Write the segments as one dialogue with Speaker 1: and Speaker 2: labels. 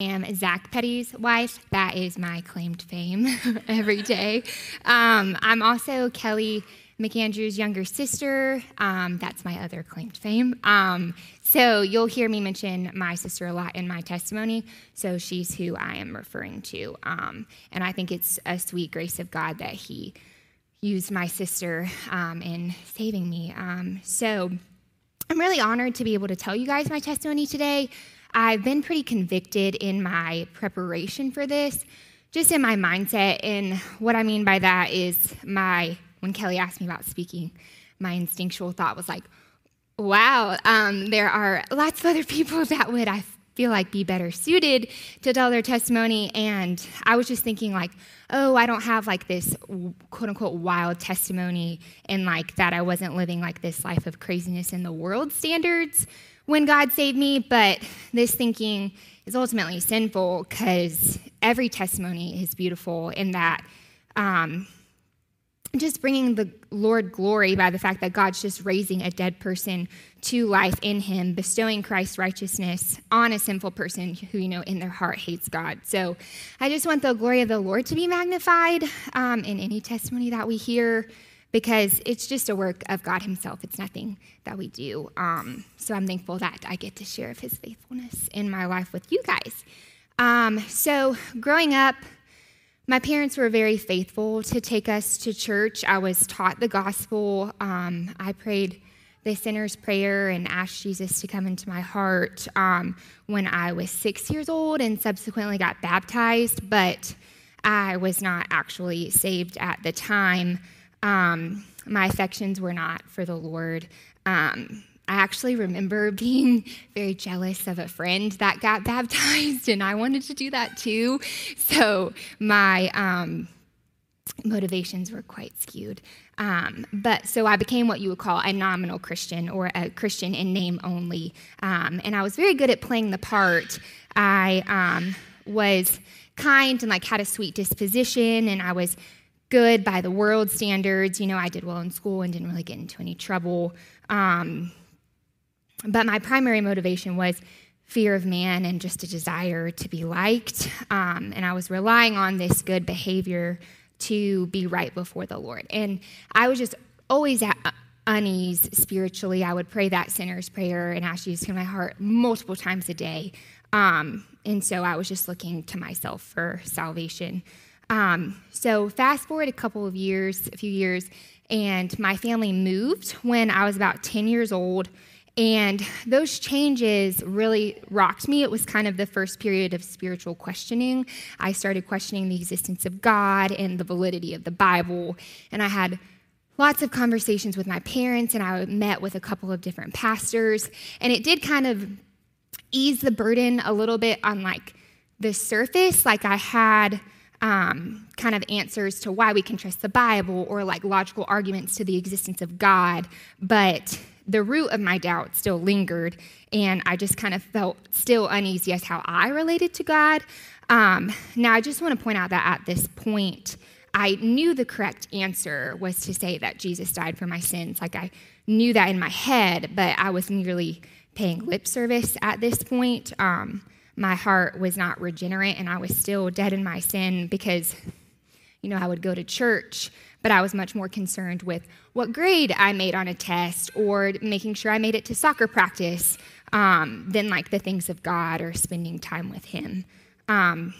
Speaker 1: am Zach Petty's wife. That is my claimed fame every day. Um, I'm also Kelly McAndrew's younger sister. Um, that's my other claimed fame. Um, so you'll hear me mention my sister a lot in my testimony. So she's who I am referring to. Um, and I think it's a sweet grace of God that He used my sister um, in saving me. Um, so I'm really honored to be able to tell you guys my testimony today. I've been pretty convicted in my preparation for this, just in my mindset. And what I mean by that is my, when Kelly asked me about speaking, my instinctual thought was like, wow, um, there are lots of other people that would, I feel like, be better suited to tell their testimony. And I was just thinking, like, oh, I don't have like this quote unquote wild testimony, and like that I wasn't living like this life of craziness in the world standards when God saved me, but this thinking is ultimately sinful because every testimony is beautiful in that um, just bringing the Lord glory by the fact that God's just raising a dead person to life in him, bestowing Christ's righteousness on a sinful person who, you know, in their heart hates God. So I just want the glory of the Lord to be magnified um, in any testimony that we hear because it's just a work of God Himself. It's nothing that we do. Um, so I'm thankful that I get to share of His faithfulness in my life with you guys. Um, so growing up, my parents were very faithful to take us to church. I was taught the gospel. Um, I prayed the sinner's prayer and asked Jesus to come into my heart um, when I was six years old and subsequently got baptized, but I was not actually saved at the time. Um, my affections were not for the Lord. Um, I actually remember being very jealous of a friend that got baptized, and I wanted to do that too. So my um, motivations were quite skewed. Um, but so I became what you would call a nominal Christian or a Christian in name only. Um, and I was very good at playing the part. I um, was kind and like had a sweet disposition, and I was good by the world standards. You know, I did well in school and didn't really get into any trouble. Um, but my primary motivation was fear of man and just a desire to be liked. Um, and I was relying on this good behavior to be right before the Lord. And I was just always at unease spiritually. I would pray that sinner's prayer and ask Jesus to my heart multiple times a day. Um, and so I was just looking to myself for salvation. Um, so, fast forward a couple of years, a few years, and my family moved when I was about 10 years old. And those changes really rocked me. It was kind of the first period of spiritual questioning. I started questioning the existence of God and the validity of the Bible. And I had lots of conversations with my parents, and I met with a couple of different pastors. And it did kind of ease the burden a little bit on like the surface. Like I had um, kind of answers to why we can trust the Bible or like logical arguments to the existence of God, but the root of my doubt still lingered, and I just kind of felt still uneasy as how I related to God. Um, now, I just want to point out that at this point, I knew the correct answer was to say that Jesus died for my sins. Like I knew that in my head, but I was merely paying lip service at this point. Um, my heart was not regenerate and I was still dead in my sin because, you know, I would go to church, but I was much more concerned with what grade I made on a test or making sure I made it to soccer practice um, than like the things of God or spending time with Him. Um,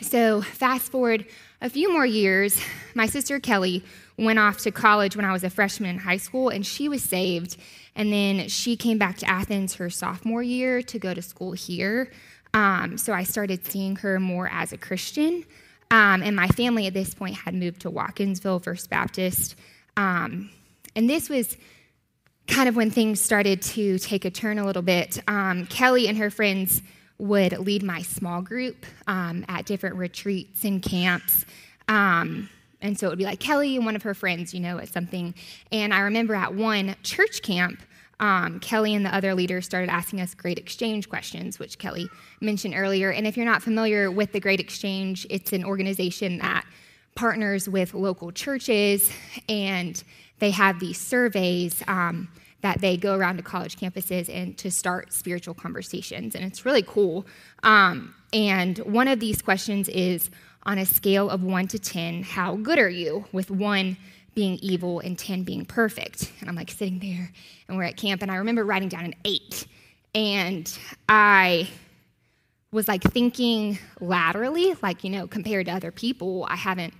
Speaker 1: so, fast forward a few more years, my sister Kelly went off to college when I was a freshman in high school, and she was saved. And then she came back to Athens her sophomore year to go to school here. Um, so I started seeing her more as a Christian. Um, and my family at this point had moved to Watkinsville First Baptist. Um, and this was kind of when things started to take a turn a little bit. Um, Kelly and her friends would lead my small group um, at different retreats and camps. Um, and so it would be like Kelly and one of her friends, you know, at something. And I remember at one church camp, um, Kelly and the other leaders started asking us Great Exchange questions, which Kelly mentioned earlier. And if you're not familiar with the Great Exchange, it's an organization that partners with local churches and they have these surveys um, that they go around to college campuses and to start spiritual conversations. And it's really cool. Um, and one of these questions is on a scale of one to 10, how good are you? With one being evil and 10 being perfect. And I'm like sitting there and we're at camp, and I remember writing down an eight. And I was like thinking laterally, like, you know, compared to other people, I haven't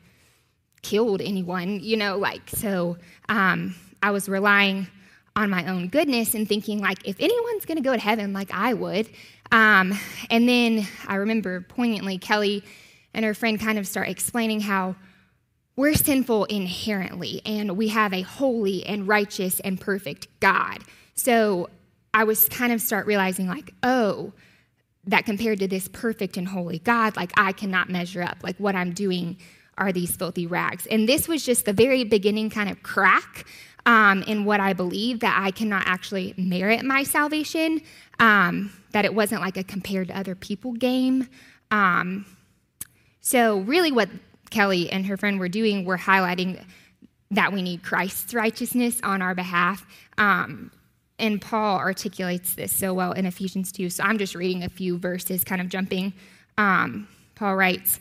Speaker 1: killed anyone, you know, like, so um, I was relying on my own goodness and thinking, like, if anyone's gonna go to heaven, like I would. Um, and then I remember poignantly, Kelly and her friend kind of start explaining how we're sinful inherently and we have a holy and righteous and perfect God. So I was kind of start realizing, like, oh, that compared to this perfect and holy God, like I cannot measure up. Like what I'm doing are these filthy rags. And this was just the very beginning kind of crack um, in what I believe that I cannot actually merit my salvation, um, that it wasn't like a compared to other people game. Um, so, really, what Kelly and her friend were doing were highlighting that we need Christ's righteousness on our behalf. Um, and Paul articulates this so well in Ephesians 2. So I'm just reading a few verses, kind of jumping. Um, Paul writes,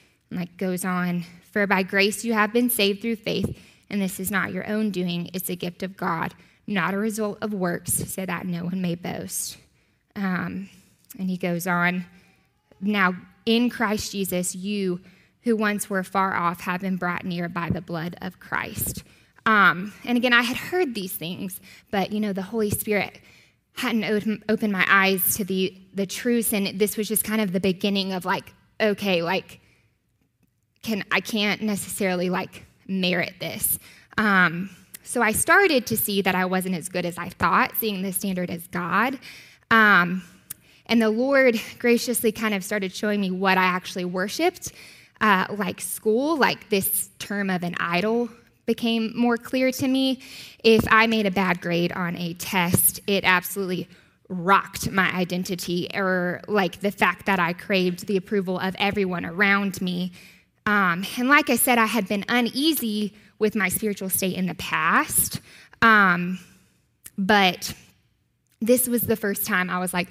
Speaker 1: Like goes on, for by grace you have been saved through faith, and this is not your own doing, it's a gift of God, not a result of works, so that no one may boast. Um, and he goes on, now in Christ Jesus, you who once were far off have been brought near by the blood of Christ. Um, and again, I had heard these things, but you know, the Holy Spirit hadn't opened my eyes to the the truths, and this was just kind of the beginning of like, okay, like, can I can't necessarily like merit this. Um, so I started to see that I wasn't as good as I thought, seeing the standard as God. Um, and the Lord graciously kind of started showing me what I actually worshiped, uh, like school, like this term of an idol became more clear to me. If I made a bad grade on a test, it absolutely rocked my identity, or like the fact that I craved the approval of everyone around me. Um, and like I said, I had been uneasy with my spiritual state in the past. Um, but this was the first time I was like,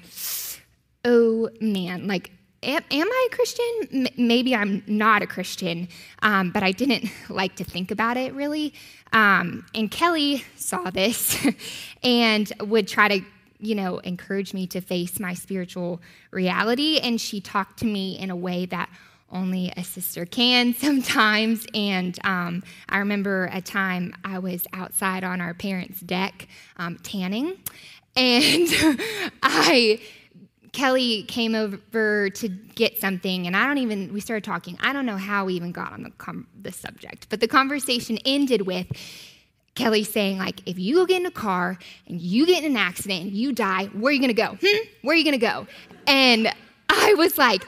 Speaker 1: oh man, like am, am I a Christian? M- maybe I'm not a Christian, um, but I didn't like to think about it really. Um, and Kelly saw this and would try to, you know, encourage me to face my spiritual reality. And she talked to me in a way that only a sister can sometimes. And um, I remember a time I was outside on our parents' deck um, tanning, and I Kelly came over to get something, and I don't even, we started talking. I don't know how we even got on the, com- the subject, but the conversation ended with Kelly saying, like, if you go get in a car and you get in an accident and you die, where are you gonna go? Hmm? Where are you gonna go? And I was like,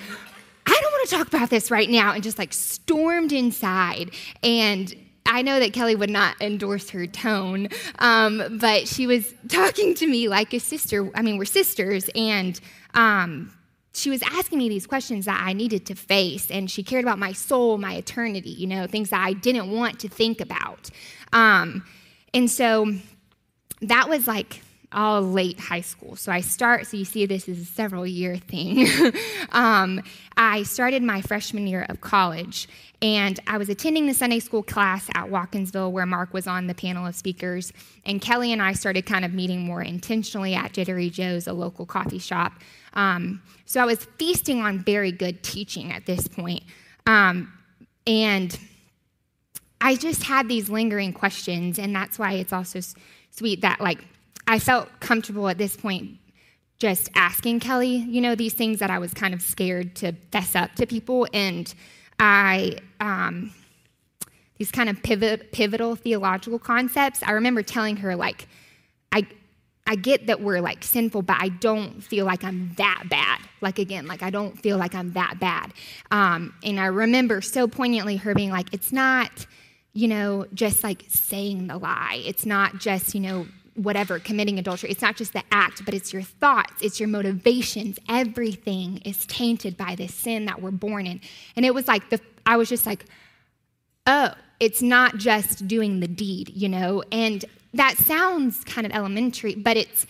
Speaker 1: I don't wanna talk about this right now, and just like stormed inside. And I know that Kelly would not endorse her tone, um, but she was talking to me like a sister. I mean, we're sisters, and um, she was asking me these questions that I needed to face, and she cared about my soul, my eternity, you know, things that I didn't want to think about. Um, and so that was like all late high school. So I start, so you see this is a several year thing. um, I started my freshman year of college, and I was attending the Sunday school class at Watkinsville where Mark was on the panel of speakers. And Kelly and I started kind of meeting more intentionally at Jittery Joe's, a local coffee shop. Um, so I was feasting on very good teaching at this point. Um, and I just had these lingering questions, and that's why it's also sweet that, like, I felt comfortable at this point just asking Kelly, you know, these things that I was kind of scared to fess up to people. And I, um, these kind of pivot, pivotal theological concepts, I remember telling her, like, I, I get that we're like sinful, but I don't feel like I'm that bad. Like, again, like I don't feel like I'm that bad. Um, and I remember so poignantly her being like, it's not, you know, just like saying the lie. It's not just, you know, whatever, committing adultery. It's not just the act, but it's your thoughts, it's your motivations. Everything is tainted by this sin that we're born in. And it was like, the, I was just like, oh, it's not just doing the deed, you know? And that sounds kind of elementary, but it's,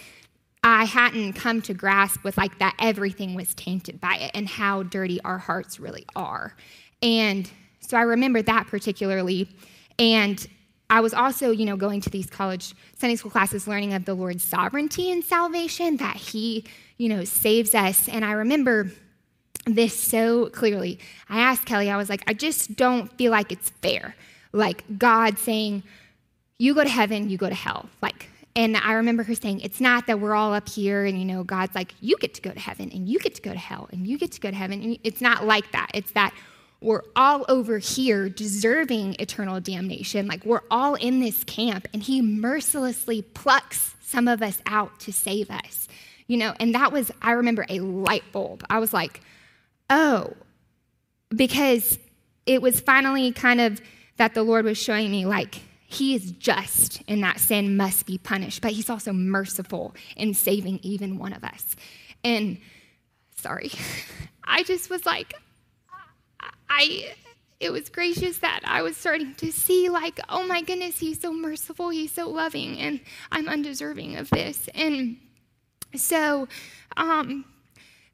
Speaker 1: I hadn't come to grasp with like that everything was tainted by it and how dirty our hearts really are. And so I remember that particularly. And I was also, you know, going to these college Sunday school classes learning of the Lord's sovereignty and salvation, that He, you know, saves us. And I remember this so clearly. I asked Kelly, I was like, I just don't feel like it's fair. Like God saying, you go to heaven, you go to hell. Like, and I remember her saying, it's not that we're all up here and, you know, God's like, you get to go to heaven and you get to go to hell and you get to go to heaven. And it's not like that. It's that we're all over here deserving eternal damnation. Like we're all in this camp, and He mercilessly plucks some of us out to save us. You know, and that was, I remember, a light bulb. I was like, oh, because it was finally kind of that the Lord was showing me, like, He is just, and that sin must be punished, but He's also merciful in saving even one of us. And sorry, I just was like, I it was gracious that I was starting to see, like, oh my goodness, he's so merciful, he's so loving, and I'm undeserving of this. And so um,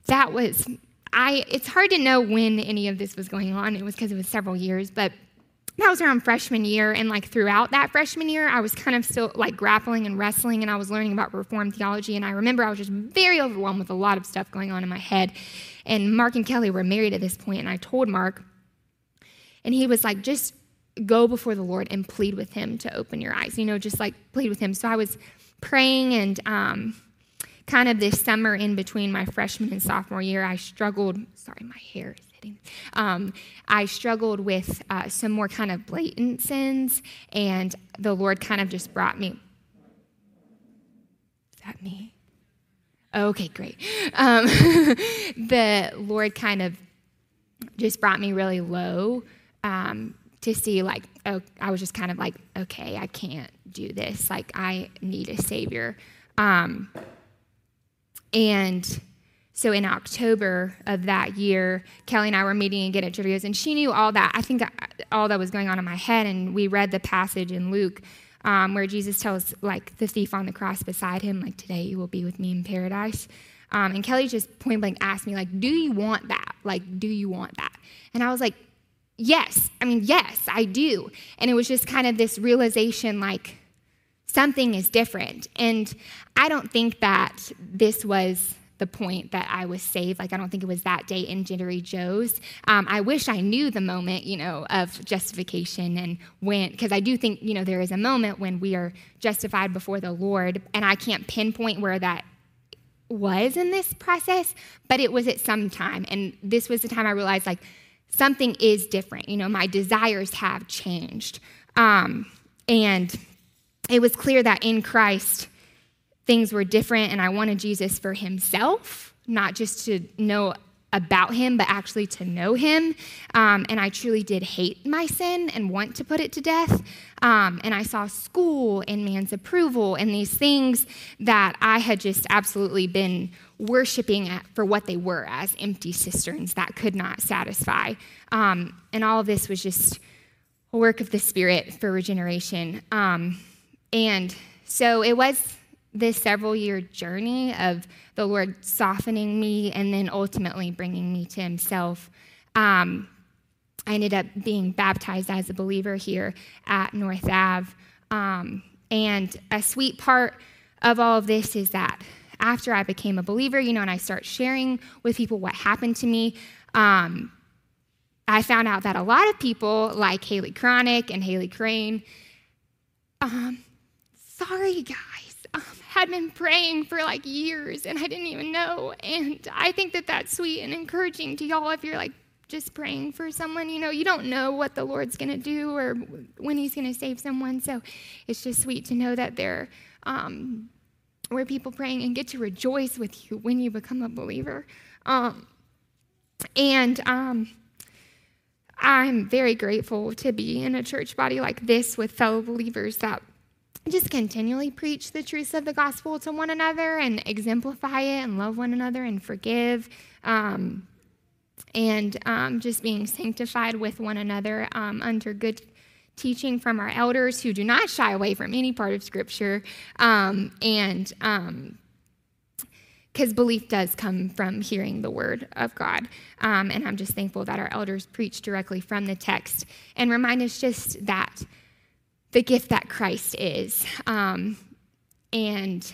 Speaker 1: that was, I, it's hard to know when any of this was going on. It was because it was several years, but that was around freshman year. And like throughout that freshman year, I was kind of still like grappling and wrestling, and I was learning about Reformed theology. And I remember I was just very overwhelmed with a lot of stuff going on in my head. And Mark and Kelly were married at this point, and I told Mark, and he was like, just go before the Lord and plead with him to open your eyes, you know, just like plead with him. So I was praying and um, kind of this summer in between my freshman and sophomore year, I struggled. Sorry, my hair is hitting. Um, I struggled with uh, some more kind of blatant sins, and the Lord kind of just brought me. Is that me? Okay, great. Um, the Lord kind of just brought me really low um, to see like oh i was just kind of like okay i can't do this. Like i need a savior. Um, and so in october of that year kelly and i were meeting again at Judio's, and she knew all that i think all that was going on in my head and we read the passage in luke um, where jesus tells like the thief on the cross beside him like today you will be with me in paradise. Um, and kelly just point blank asked me like do you want that? Like do you want that? And i was like yes, I mean, yes, I do. And it was just kind of this realization like something is different. And I don't think that this was the point that I was saved. Like, I don't think it was that day in Jittery Joe's. Um, I wish I knew the moment, you know, of justification and when, because I do think, you know, there is a moment when we are justified before the Lord, and I can't pinpoint where that was in this process, but it was at some time. And this was the time I realized, like, something is different. You know, my desires have changed. Um, and it was clear that in Christ, things were different, and I wanted Jesus for himself, not just to know about him, but actually to know him. Um, and I truly did hate my sin and want to put it to death. Um, and I saw school and man's approval and these things that I had just absolutely been worshiping at for what they were as empty cisterns that could not satisfy. Um, and all of this was just a work of the Spirit for regeneration. Um, and so it was this several year journey of the Lord softening me and then ultimately bringing me to Himself. Um, I ended up being baptized as a believer here at North Ave. Um, and a sweet part of all of this is that after I became a believer, you know, and I start sharing with people what happened to me, um, I found out that a lot of people, like Haley Chronic and Haley Crane, um, sorry guys, had been praying for like years and I didn't even know. And I think that that's sweet and encouraging to y'all if you're like just praying for someone. You know, you don't know what the Lord's going to do or when He's going to save someone. So it's just sweet to know that there um, where people praying and get to rejoice with you when you become a believer. Um, and um, I'm very grateful to be in a church body like this with fellow believers that just continually preach the truths of the gospel to one another and exemplify it and love one another and forgive. Um, and um, just being sanctified with one another um, under good teaching from our elders who do not shy away from any part of Scripture. Um, and because um, belief does come from hearing the word of God. Um, and I'm just thankful that our elders preach directly from the text and remind us just that the gift that Christ is. Um, and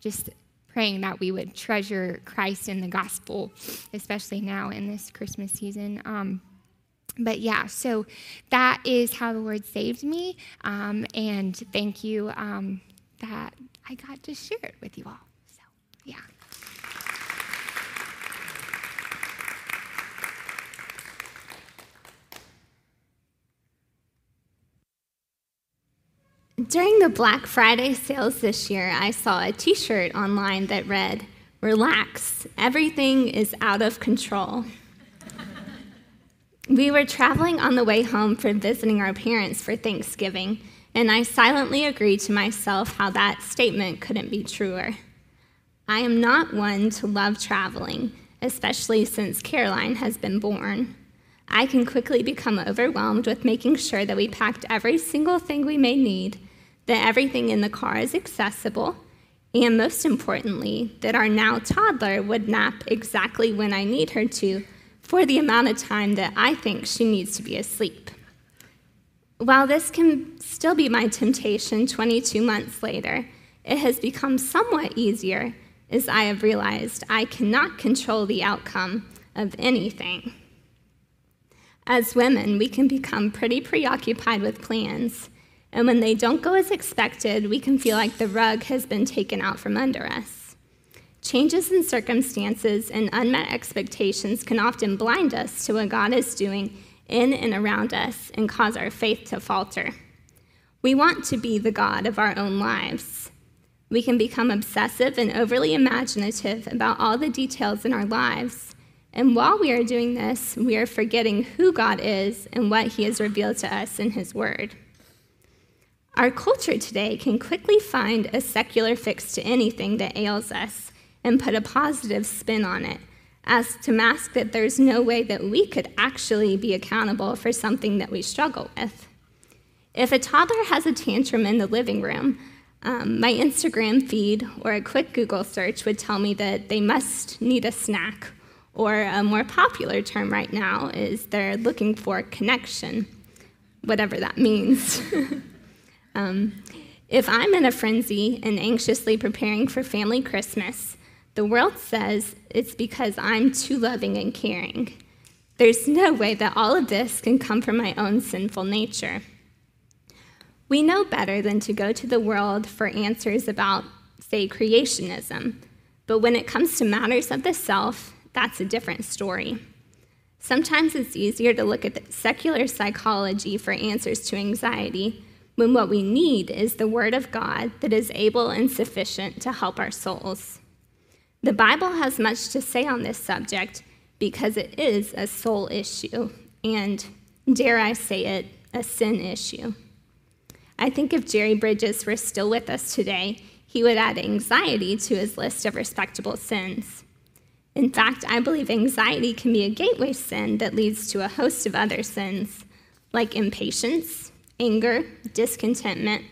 Speaker 1: just praying that we would treasure Christ in the gospel, especially now in this Christmas season. Um, but yeah, so that is how the Lord saved me. Um, and thank you um, that I got to share it with you all. So, yeah.
Speaker 2: During the Black Friday sales this year, I saw a t shirt online that read, Relax, everything is out of control. we were traveling on the way home from visiting our parents for Thanksgiving, and I silently agreed to myself how that statement couldn't be truer. I am not one to love traveling, especially since Caroline has been born. I can quickly become overwhelmed with making sure that we packed every single thing we may need that everything in the car is accessible, and most importantly, that our now toddler would nap exactly when I need her to for the amount of time that I think she needs to be asleep. While this can still be my temptation 22 months later, it has become somewhat easier as I have realized I cannot control the outcome of anything. As women, we can become pretty preoccupied with plans and when they don't go as expected, we can feel like the rug has been taken out from under us. Changes in circumstances and unmet expectations can often blind us to what God is doing in and around us and cause our faith to falter. We want to be the God of our own lives. We can become obsessive and overly imaginative about all the details in our lives. And while we are doing this, we are forgetting who God is and what He has revealed to us in His Word. Our culture today can quickly find a secular fix to anything that ails us and put a positive spin on it, as to mask that there's no way that we could actually be accountable for something that we struggle with. If a toddler has a tantrum in the living room, um, my Instagram feed or a quick Google search would tell me that they must need a snack, or a more popular term right now is they're looking for connection, whatever that means. Um, if I'm in a frenzy and anxiously preparing for family Christmas, the world says it's because I'm too loving and caring. There's no way that all of this can come from my own sinful nature. We know better than to go to the world for answers about, say, creationism, but when it comes to matters of the self, that's a different story. Sometimes it's easier to look at secular psychology for answers to anxiety when what we need is the Word of God that is able and sufficient to help our souls. The Bible has much to say on this subject because it is a soul issue, and dare I say it, a sin issue. I think if Jerry Bridges were still with us today, he would add anxiety to his list of respectable sins. In fact, I believe anxiety can be a gateway sin that leads to a host of other sins, like impatience, anger, discontentment,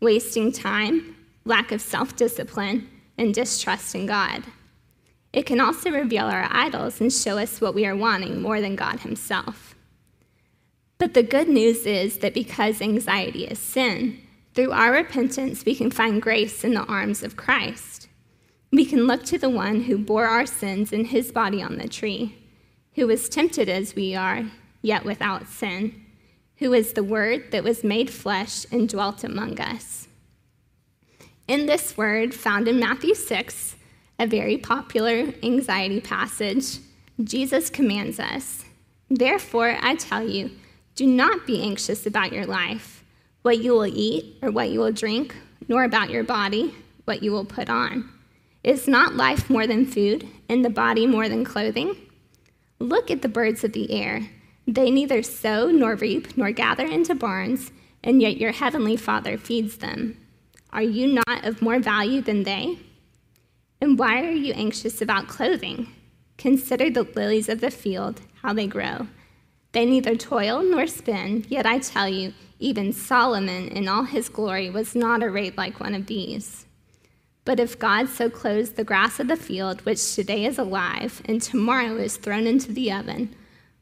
Speaker 2: wasting time, lack of self discipline, and distrust in God. It can also reveal our idols and show us what we are wanting more than God Himself. But the good news is that because anxiety is sin, through our repentance, we can find grace in the arms of Christ. We can look to the one who bore our sins in his body on the tree, who was tempted as we are, yet without sin who is the Word that was made flesh and dwelt among us. In this word, found in Matthew 6, a very popular anxiety passage, Jesus commands us Therefore, I tell you, do not be anxious about your life, what you will eat or what you will drink, nor about your body, what you will put on. Is not life more than food, and the body more than clothing? Look at the birds of the air. They neither sow nor reap nor gather into barns, and yet your heavenly Father feeds them. Are you not of more value than they? And why are you anxious about clothing? Consider the lilies of the field, how they grow. They neither toil nor spin, yet I tell you, even Solomon in all his glory was not arrayed like one of these. But if God so clothes the grass of the field, which today is alive and tomorrow is thrown into the oven,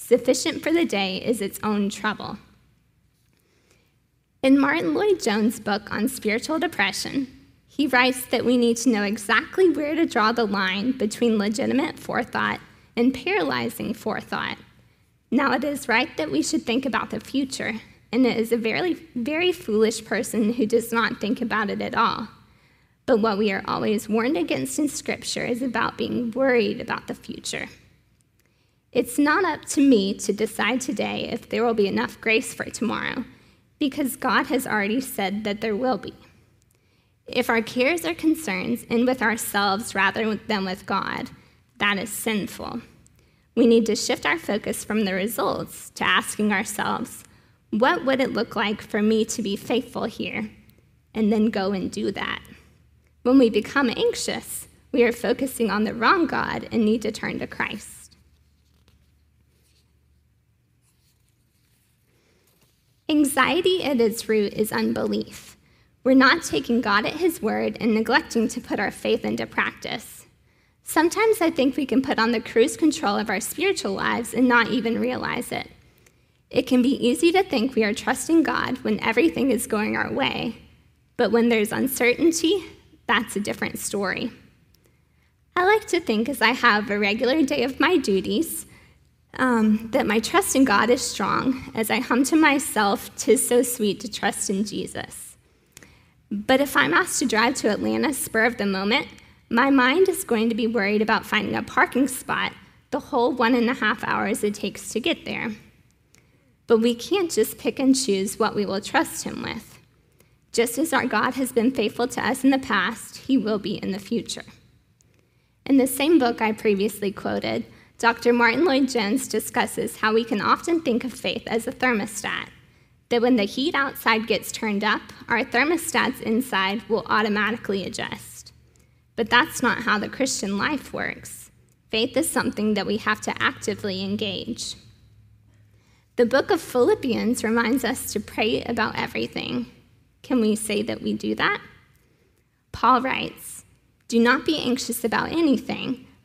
Speaker 2: Sufficient for the day is its own trouble. In Martyn Lloyd-Jones' book on spiritual depression, he writes that we need to know exactly where to draw the line between legitimate forethought and paralyzing forethought. Now, it is right that we should think about the future, and it is a very, very foolish person who does not think about it at all. But what we are always warned against in Scripture is about being worried about the future. It's not up to me to decide today if there will be enough grace for tomorrow, because God has already said that there will be. If our cares or concerns end with ourselves rather than with God, that is sinful. We need to shift our focus from the results to asking ourselves, what would it look like for me to be faithful here? And then go and do that. When we become anxious, we are focusing on the wrong God and need to turn to Christ. Anxiety at its root is unbelief. We're not taking God at His word and neglecting to put our faith into practice. Sometimes I think we can put on the cruise control of our spiritual lives and not even realize it. It can be easy to think we are trusting God when everything is going our way, but when there's uncertainty, that's a different story. I like to think as I have a regular day of my duties, um, that my trust in God is strong as I hum to myself, "Tis so sweet to trust in Jesus." But if I'm asked to drive to Atlanta spur of the moment, my mind is going to be worried about finding a parking spot the whole one and a half hours it takes to get there. But we can't just pick and choose what we will trust Him with. Just as our God has been faithful to us in the past, He will be in the future. In the same book I previously quoted, Dr. Martyn Lloyd-Jones discusses how we can often think of faith as a thermostat, that when the heat outside gets turned up, our thermostats inside will automatically adjust. But that's not how the Christian life works. Faith is something that we have to actively engage. The book of Philippians reminds us to pray about everything. Can we say that we do that? Paul writes, Do not be anxious about anything,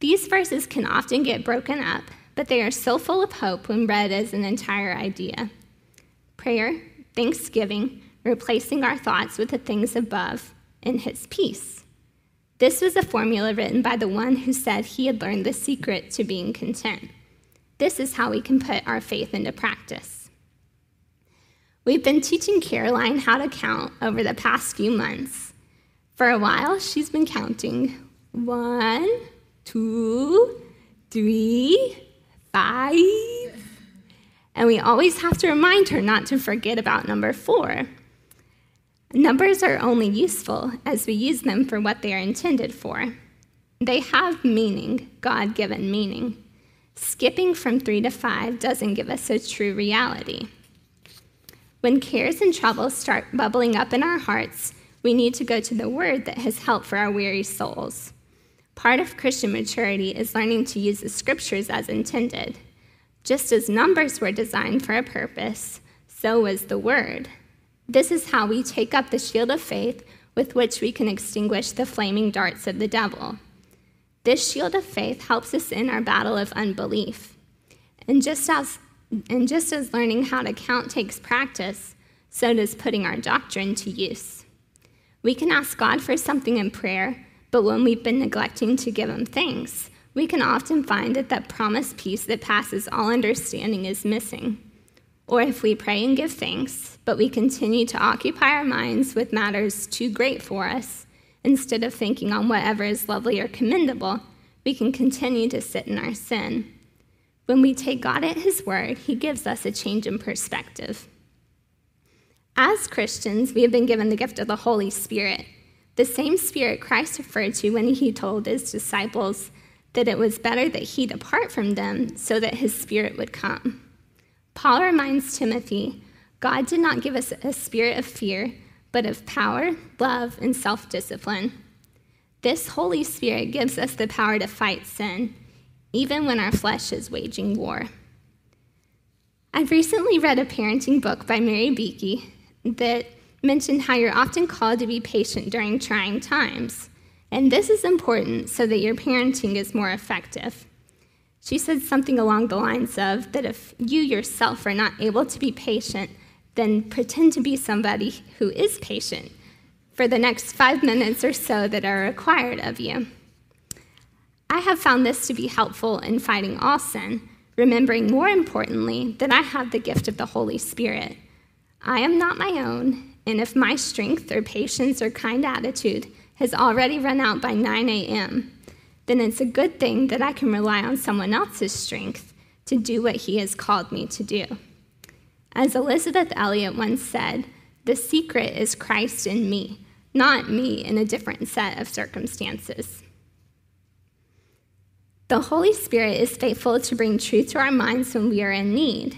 Speaker 2: These verses can often get broken up, but they are so full of hope when read as an entire idea. Prayer, thanksgiving, replacing our thoughts with the things above, and his peace. This was a formula written by the one who said he had learned the secret to being content. This is how we can put our faith into practice. We've been teaching Caroline how to count over the past few months. For a while, she's been counting one, two, three, five. And we always have to remind her not to forget about number four. Numbers are only useful as we use them for what they are intended for. They have meaning, God given meaning. Skipping from three to five doesn't give us a true reality. When cares and troubles start bubbling up in our hearts, we need to go to the Word that has help for our weary souls. Part of Christian maturity is learning to use the Scriptures as intended. Just as numbers were designed for a purpose, so was the Word. This is how we take up the shield of faith with which we can extinguish the flaming darts of the devil. This shield of faith helps us in our battle of unbelief. And just as, and just as learning how to count takes practice, so does putting our doctrine to use. We can ask God for something in prayer, but when we've been neglecting to give Him thanks, we can often find that that promised peace that passes all understanding is missing. Or if we pray and give thanks, but we continue to occupy our minds with matters too great for us, instead of thinking on whatever is lovely or commendable, we can continue to sit in our sin. When we take God at His word, He gives us a change in perspective. As Christians, we have been given the gift of the Holy Spirit, the same Spirit Christ referred to when he told his disciples that it was better that he depart from them so that his Spirit would come. Paul reminds Timothy God did not give us a spirit of fear, but of power, love, and self discipline. This Holy Spirit gives us the power to fight sin, even when our flesh is waging war. I've recently read a parenting book by Mary Beakey that mentioned how you're often called to be patient during trying times. And this is important so that your parenting is more effective. She said something along the lines of that if you yourself are not able to be patient, then pretend to be somebody who is patient for the next five minutes or so that are required of you. I have found this to be helpful in fighting all sin, remembering more importantly that I have the gift of the Holy Spirit. I am not my own, and if my strength or patience or kind attitude has already run out by 9 a.m., then it's a good thing that I can rely on someone else's strength to do what he has called me to do. As Elisabeth Elliot once said, the secret is Christ in me, not me in a different set of circumstances. The Holy Spirit is faithful to bring truth to our minds when we are in need.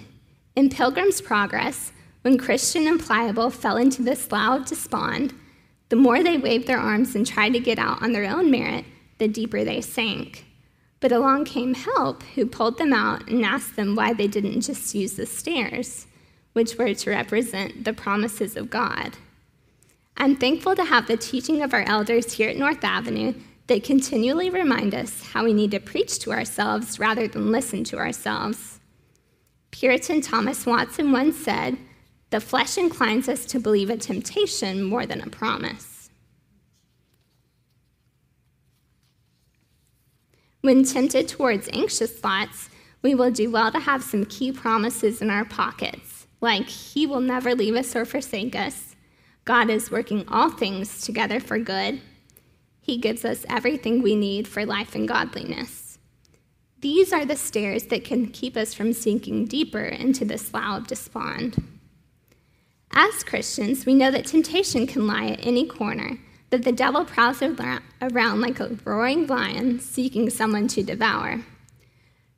Speaker 2: In Pilgrim's Progress, when Christian and Pliable fell into the slough of despond, the more they waved their arms and tried to get out on their own merit, the deeper they sank. But along came help, who pulled them out and asked them why they didn't just use the stairs, which were to represent the promises of God. I'm thankful to have the teaching of our elders here at North Avenue that continually remind us how we need to preach to ourselves rather than listen to ourselves. Puritan Thomas Watson once said, the flesh inclines us to believe a temptation more than a promise. When tempted towards anxious thoughts, we will do well to have some key promises in our pockets, like He will never leave us or forsake us, God is working all things together for good, He gives us everything we need for life and godliness. These are the stairs that can keep us from sinking deeper into the slough of despond. As Christians, we know that temptation can lie at any corner, that the devil prowls around like a roaring lion seeking someone to devour.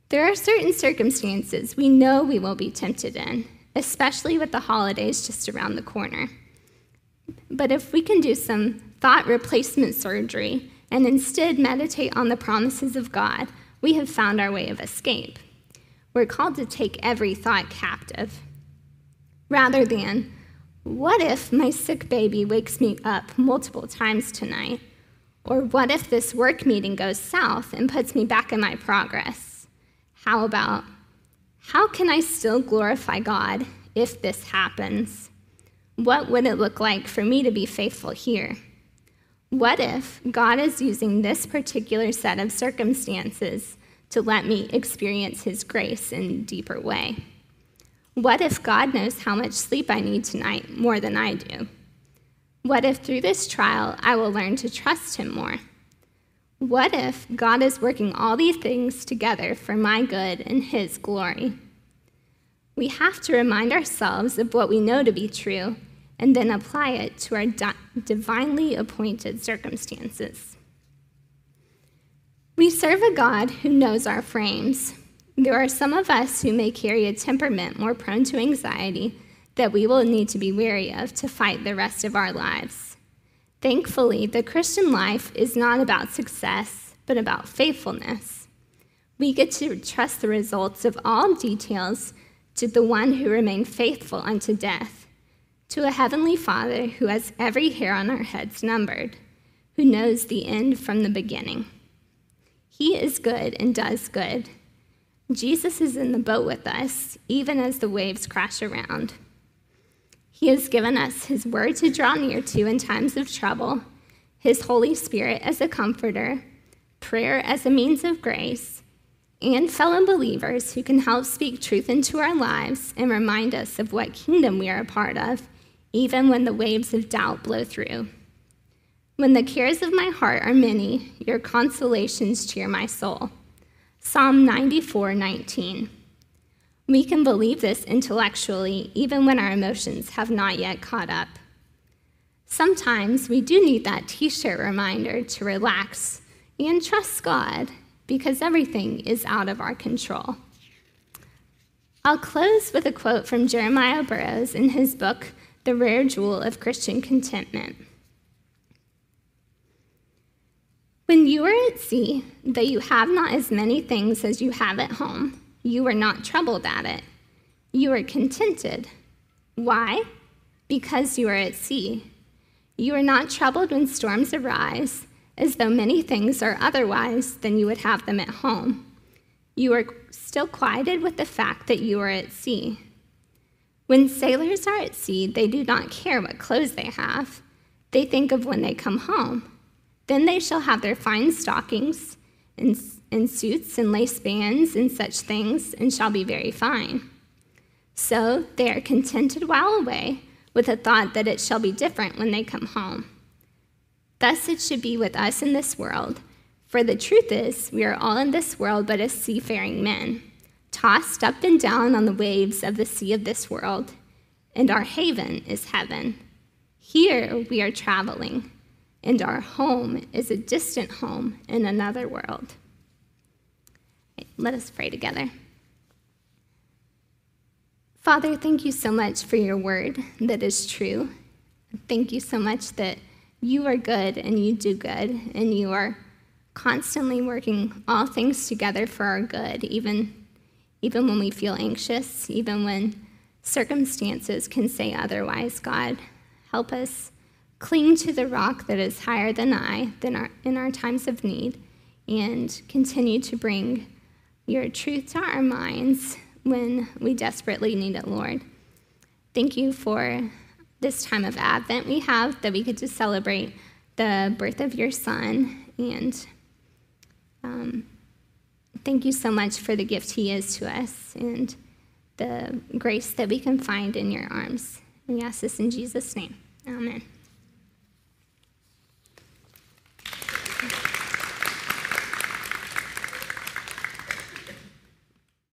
Speaker 2: There are certain circumstances we know we will be tempted in, especially with the holidays just around the corner. But if we can do some thought replacement surgery and instead meditate on the promises of God, we have found our way of escape. We're called to take every thought captive. Rather than, what if my sick baby wakes me up multiple times tonight? Or what if this work meeting goes south and puts me back in my progress? How about, how can I still glorify God if this happens? What would it look like for me to be faithful here? What if God is using this particular set of circumstances to let me experience His grace in a deeper way? What if God knows how much sleep I need tonight more than I do? What if through this trial I will learn to trust Him more? What if God is working all these things together for my good and His glory? We have to remind ourselves of what we know to be true and then apply it to our di- divinely appointed circumstances. We serve a God who knows our frames, there are some of us who may carry a temperament more prone to anxiety that we will need to be wary of to fight the rest of our lives. Thankfully, the Christian life is not about success, but about faithfulness. We get to trust the results of all details to the one who remained faithful unto death, to a heavenly Father who has every hair on our heads numbered, who knows the end from the beginning. He is good and does good. Jesus is in the boat with us, even as the waves crash around. He has given us His word to draw near to in times of trouble, His Holy Spirit as a comforter, prayer as a means of grace, and fellow believers who can help speak truth into our lives and remind us of what kingdom we are a part of, even when the waves of doubt blow through. When the cares of my heart are many, your consolations cheer my soul. Psalm 94 19. We can believe this intellectually even when our emotions have not yet caught up. Sometimes we do need that t shirt reminder to relax and trust God because everything is out of our control. I'll close with a quote from Jeremiah Burroughs in his book, The Rare Jewel of Christian Contentment. When you are at sea, though you have not as many things as you have at home, you are not troubled at it. You are contented. Why? Because you are at sea. You are not troubled when storms arise, as though many things are otherwise than you would have them at home. You are still quieted with the fact that you are at sea. When sailors are at sea, they do not care what clothes they have. They think of when they come home. Then they shall have their fine stockings and and suits and lace bands and such things, and shall be very fine. So they are contented while away, with the thought that it shall be different when they come home. Thus it should be with us in this world, for the truth is, we are all in this world but as seafaring men, tossed up and down on the waves of the sea of this world, and our haven is heaven. Here we are traveling, and our home is a distant home in another world. Let us pray together. Father, thank you so much for your word that is true. Thank you so much that you are good and you do good, and you are constantly working all things together for our good, even, even when we feel anxious, even when circumstances can say otherwise. God, help us cling to the rock that is higher than I than our, in our times of need and continue to bring your truth to our minds when we desperately need it, Lord. Thank you for this time of Advent we have that we get to celebrate the birth of your Son. And um, thank you so much for the gift he is to us and the grace that we can find in your arms. We ask this in Jesus' name. Amen.